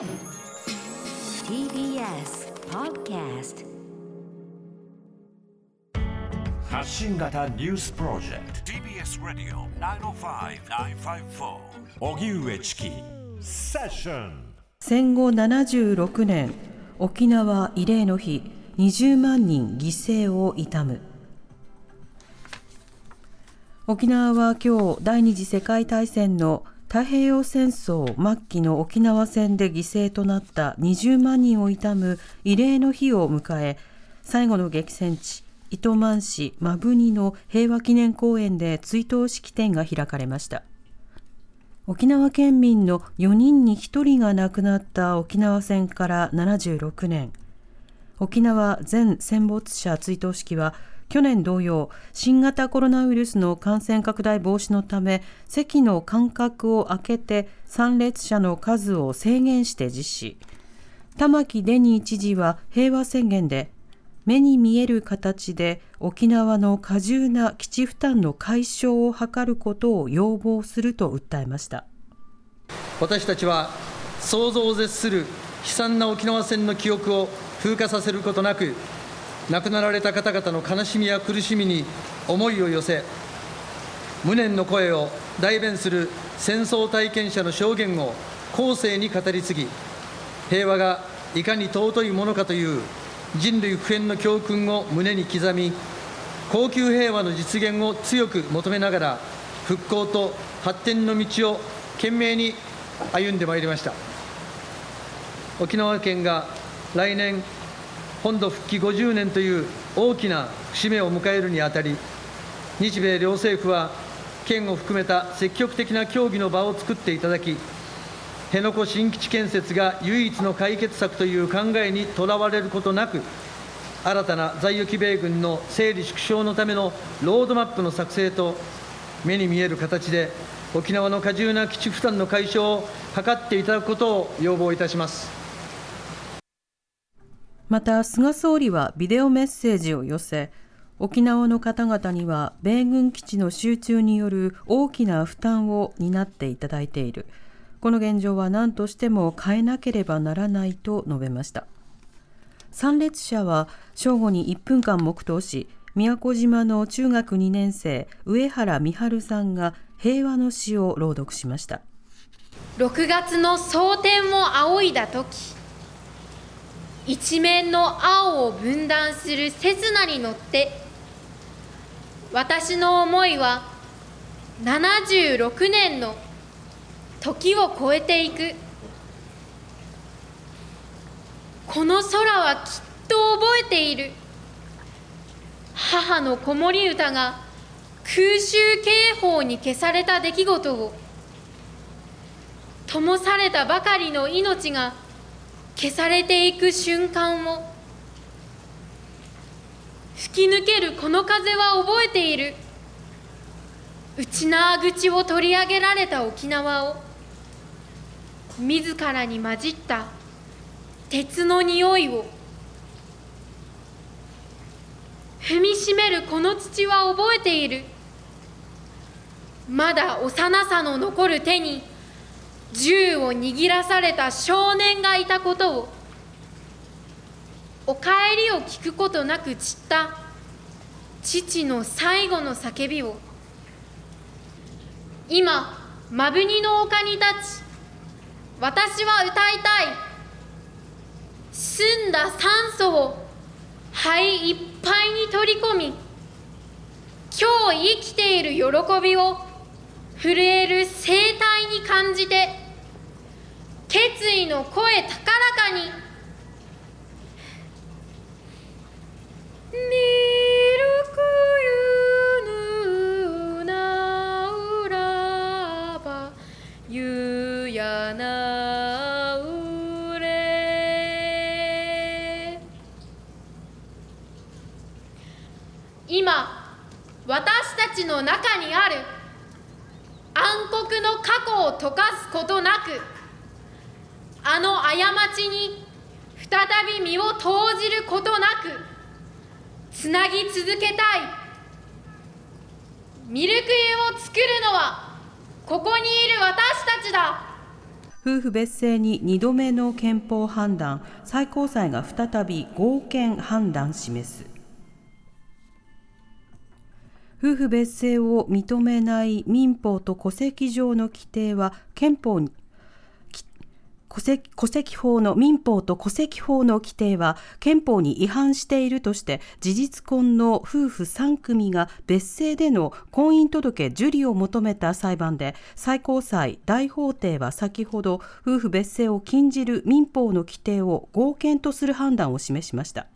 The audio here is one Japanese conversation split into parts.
TBS Podcast 発信型ニュースプロジェクト。TBS ラディオ905-954おぎゅうえちきセッション戦後76年沖縄慰霊の日20万人犠牲を悼む。沖縄は今日第二次世界大戦の太平洋戦争末期の沖縄戦で犠牲となった20万人を悼む慰霊の日を迎え最後の激戦地糸満市摩文仁の平和記念公園で追悼式典が開かれました。沖縄県民の4人に1人が亡くなった沖縄戦から76年。沖縄全戦没者追悼式は去年同様新型コロナウイルスの感染拡大防止のため席の間隔を空けて参列者の数を制限して実施。玉城デニー知事は平和宣言で目に見える形で沖縄の過重な基地負担の解消を図ることを要望すると訴えました。私たちは想像を絶する悲惨な沖縄戦の記憶を風化させることなく亡くなられた方々の悲しみや苦しみに思いを寄せ無念の声を代弁する戦争体験者の証言を後世に語り継ぎ平和がいかに尊いものかという人類普遍の教訓を胸に刻み恒久平和の実現を強く求めながら復興と発展の道を懸命に歩んでまいりました。沖縄県が来年本土復帰50年という大きな節目を迎えるにあたり日米両政府は県を含めた積極的な協議の場を作っていただき辺野古新基地建設が唯一の解決策という考えにとらわれることなく、新たな在沖米軍の整理縮小のためのロードマップの作成と、目に見える形で沖縄の過重な基地負担の解消を図っていただくことを要望いたします。また菅総理はビデオメッセージを寄せ沖縄の方々には米軍基地の集中による大きな負担を担っていただいている。この現状は何としても変えなければならないと述べました。参列者は正午に1分間黙祷し宮古島の中学2年生上原美春さんが平和の詩を朗読しました。6月の蒼天を仰いだ時一面の青を分断する刹那に乗って私の思いは76年の時を超えていく。この空はきっと覚えている。母の子守歌が空襲警報に消された出来事を灯されたばかりの命が消されていく瞬間を。吹き抜けるこの風は覚えている。内縄口を取り上げられた沖縄を。自らに混じった。鉄の匂いを。踏みしめるこの土は覚えている。まだ幼さの残る手に銃を握らされた少年がいたことをお帰りを聞くことなく散った父の最後の叫びを今摩文仁の丘に立ち私は歌いたい澄んだ酸素を肺いっぱいに取り込み今日生きている喜びを震える声帯に感じて決意の声高らかに「ミルクユヌナウラバユヤナウレ」今私たちの中にある暗黒の過去を溶かすことなくあの過ちに再び身を投じることなくつなぎ続けたい。ミルク湯を作るのはここにいる私たちだ。夫婦別姓に2度目の憲法判断最高裁が再び合憲判断示す。夫婦別姓を認めない民法と戸籍上の規定は憲法に戸籍戸籍法の民法と戸籍法の規定は憲法に違反しているとして事実婚の夫婦3組が別姓での婚姻届受理を求めた裁判で最高裁大法廷は先ほど夫婦別姓を禁じる民法の規定を合憲とする判断を示しました。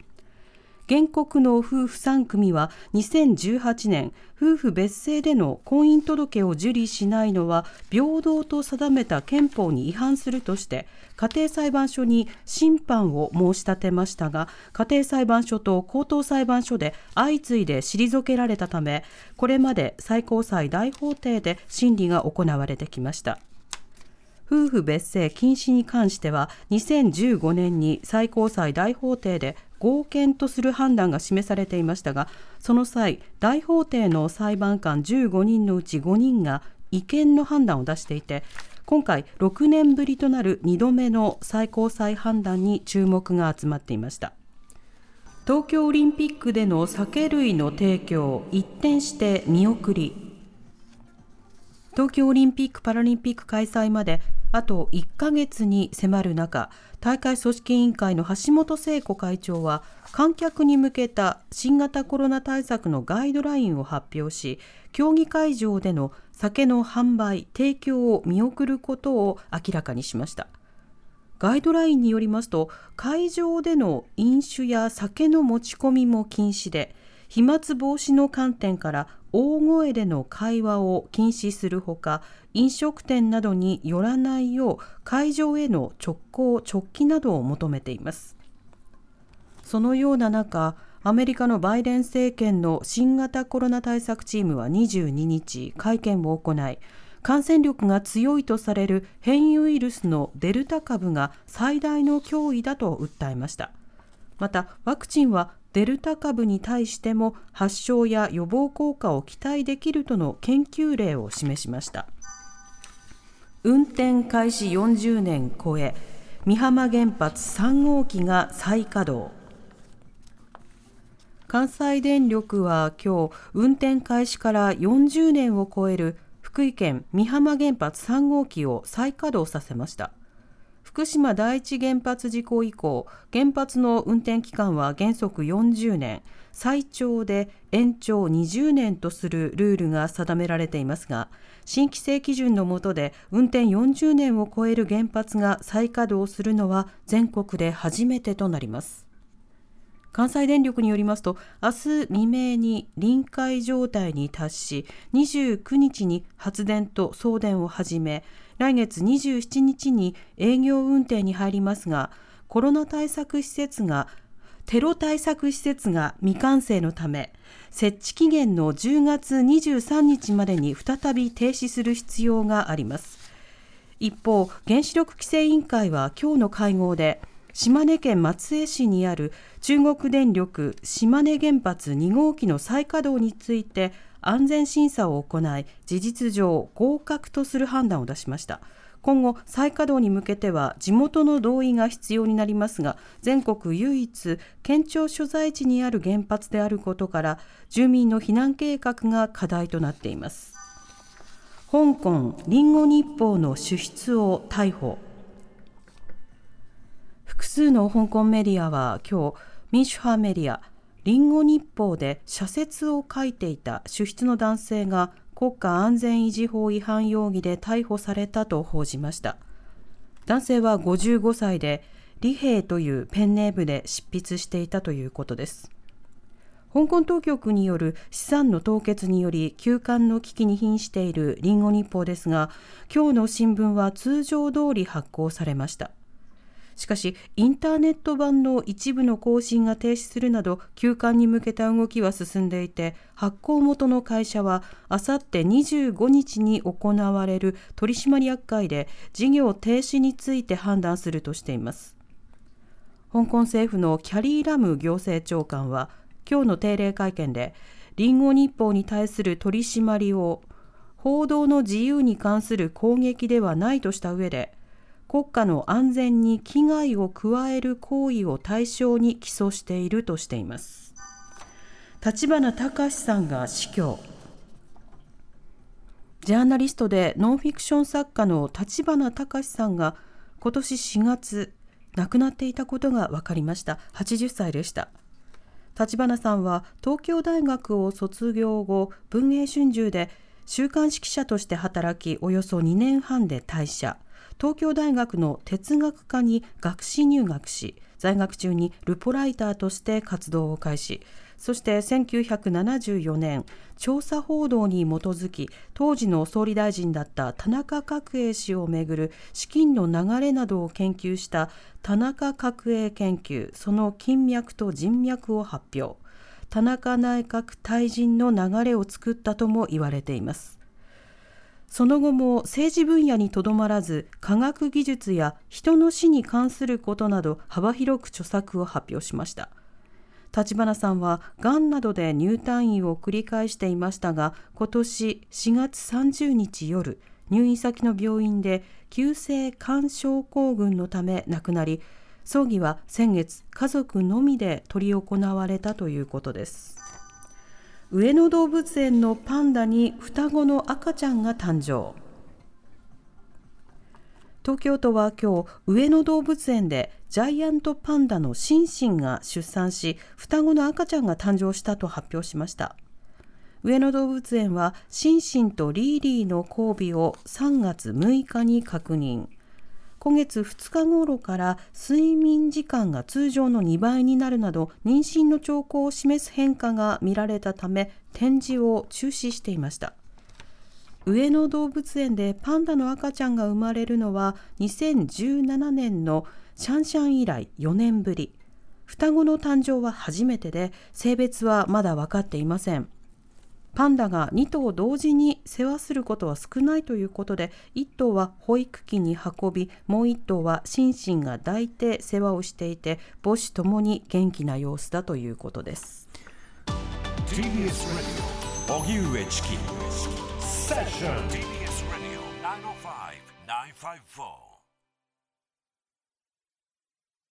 原告の夫婦3組は2018年夫婦別姓での婚姻届を受理しないのは平等と定めた憲法に違反するとして家庭裁判所に審判を申し立てましたが家庭裁判所と高等裁判所で相次いで退けられたためこれまで最高裁大法廷で審理が行われてきました。夫婦別姓禁止に関しては2015年に最高裁大法廷で合憲とする判断が示されていましたがその際大法廷の裁判官15人のうち5人が違憲の判断を出していて今回6年ぶりとなる2度目の最高裁判断に注目が集まっていました。東京オリンピックでの酒類の提供を一転して見送り東京オリンピック・パラリンピック開催まであと1ヶ月に迫る中大会組織委員会の橋本聖子会長は観客に向けた新型コロナ対策のガイドラインを発表し競技会場での酒の販売提供を見送ることを明らかにしました。ガイドラインによりますと会場での飲酒や酒の持ち込みも禁止で飛沫防止の観点から大声での会話を禁止するほか飲食店などに寄らないよう会場への直行直帰などを求めています。そのような中アメリカのバイデン政権の新型コロナ対策チームは22日会見を行い感染力が強いとされる変異ウイルスのデルタ株が最大の脅威だと訴えました。またワクチンはデルタ株に対しても発症や予防効果を期待できるとの研究例を示しました。運転開始40年超え美浜原発3号機が再稼働。関西電力は今日運転開始から40年を超える福井県美浜原発3号機を再稼働させました。福島第一原発事故以降原発の運転期間は原則40年最長で延長20年とするルールが定められていますが新規制基準の下で運転40年を超える原発が再稼働するのは全国で初めてとなります。関西電力によりますと明日未明に臨界状態に達し29日に発電と送電を始め来月27日に営業運転に入りますがコロナ対策施設がテロ対策施設が未完成のため設置期限の10月23日までに再び停止する必要があります。一方原子力規制委員会は今日の会合で島根県松江市にある中国電力島根原発2号機の再稼働について安全審査を行い事実上合格とする判断を出しました。今後再稼働に向けては地元の同意が必要になりますが全国唯一県庁所在地にある原発であることから住民の避難計画が課題となっています。香港リンゴ日報の主筆を逮捕。数の香港メディアは今日民主派メディアリンゴ日報で社説を書いていた主筆の男性が国家安全維持法違反容疑で逮捕されたと報じました。男性は55歳で李平というペンネームで執筆していたということです。香港当局による資産の凍結により休館の危機に瀕しているリンゴ日報ですが今日の新聞は通常通り発行されました。しかしインターネット版の一部の更新が停止するなど休館に向けた動きは進んでいて発行元の会社はあさって25日に行われる取締役会で事業停止について判断するとしています。香港政府のキャリー・ラム行政長官は今日の定例会見でリンゴ日報に対する取り締まりを報道の自由に関する攻撃ではないとした上で国家の安全に危害を加える行為を対象に起訴しているとしています。立花隆さんが死去。ジャーナリストでノンフィクション作家の立花隆さんが今年4月亡くなっていたことが分かりました。80歳でした。立花さんは東京大学を卒業後文藝春秋で週刊誌記者として働きおよそ2年半で退社。東京大学の哲学科に学士入学し在学中にルポライターとして活動を開始。そして1974年調査報道に基づき当時の総理大臣だった田中角栄氏をめぐる資金の流れなどを研究した田中角栄研究その金脈と人脈を発表。田中内閣退陣の流れを作ったとも言われています。その後も政治分野にとどまらず科学技術や人の死に関することなど幅広く著作を発表しました。立花さんはがんなどで入退院を繰り返していましたが今年4月30日夜入院先の病院で急性肝症候群のため亡くなり葬儀は先月家族のみで執り行われたということです。上野動物園のパンダに双子の赤ちゃんが誕生。東京都は今日上野動物園でジャイアントパンダのシンシンが出産し双子の赤ちゃんが誕生したと発表しました。上野動物園はシンシンとリーリーの交尾を3月6日に確認。今月2日頃から睡眠時間が通常の2倍になるなど妊娠の兆候を示す変化が見られたため展示を中止していました。上野動物園でパンダの赤ちゃんが生まれるのは2017年のシャンシャン以来4年ぶり。双子の誕生は初めてで性別はまだ分かっていません。パンダが2頭同時に世話することは少ないということで1頭は保育器に運びもう1頭はシンシンが抱いて世話をしていて母子ともに元気な様子だということです。Session. Radio 905 954.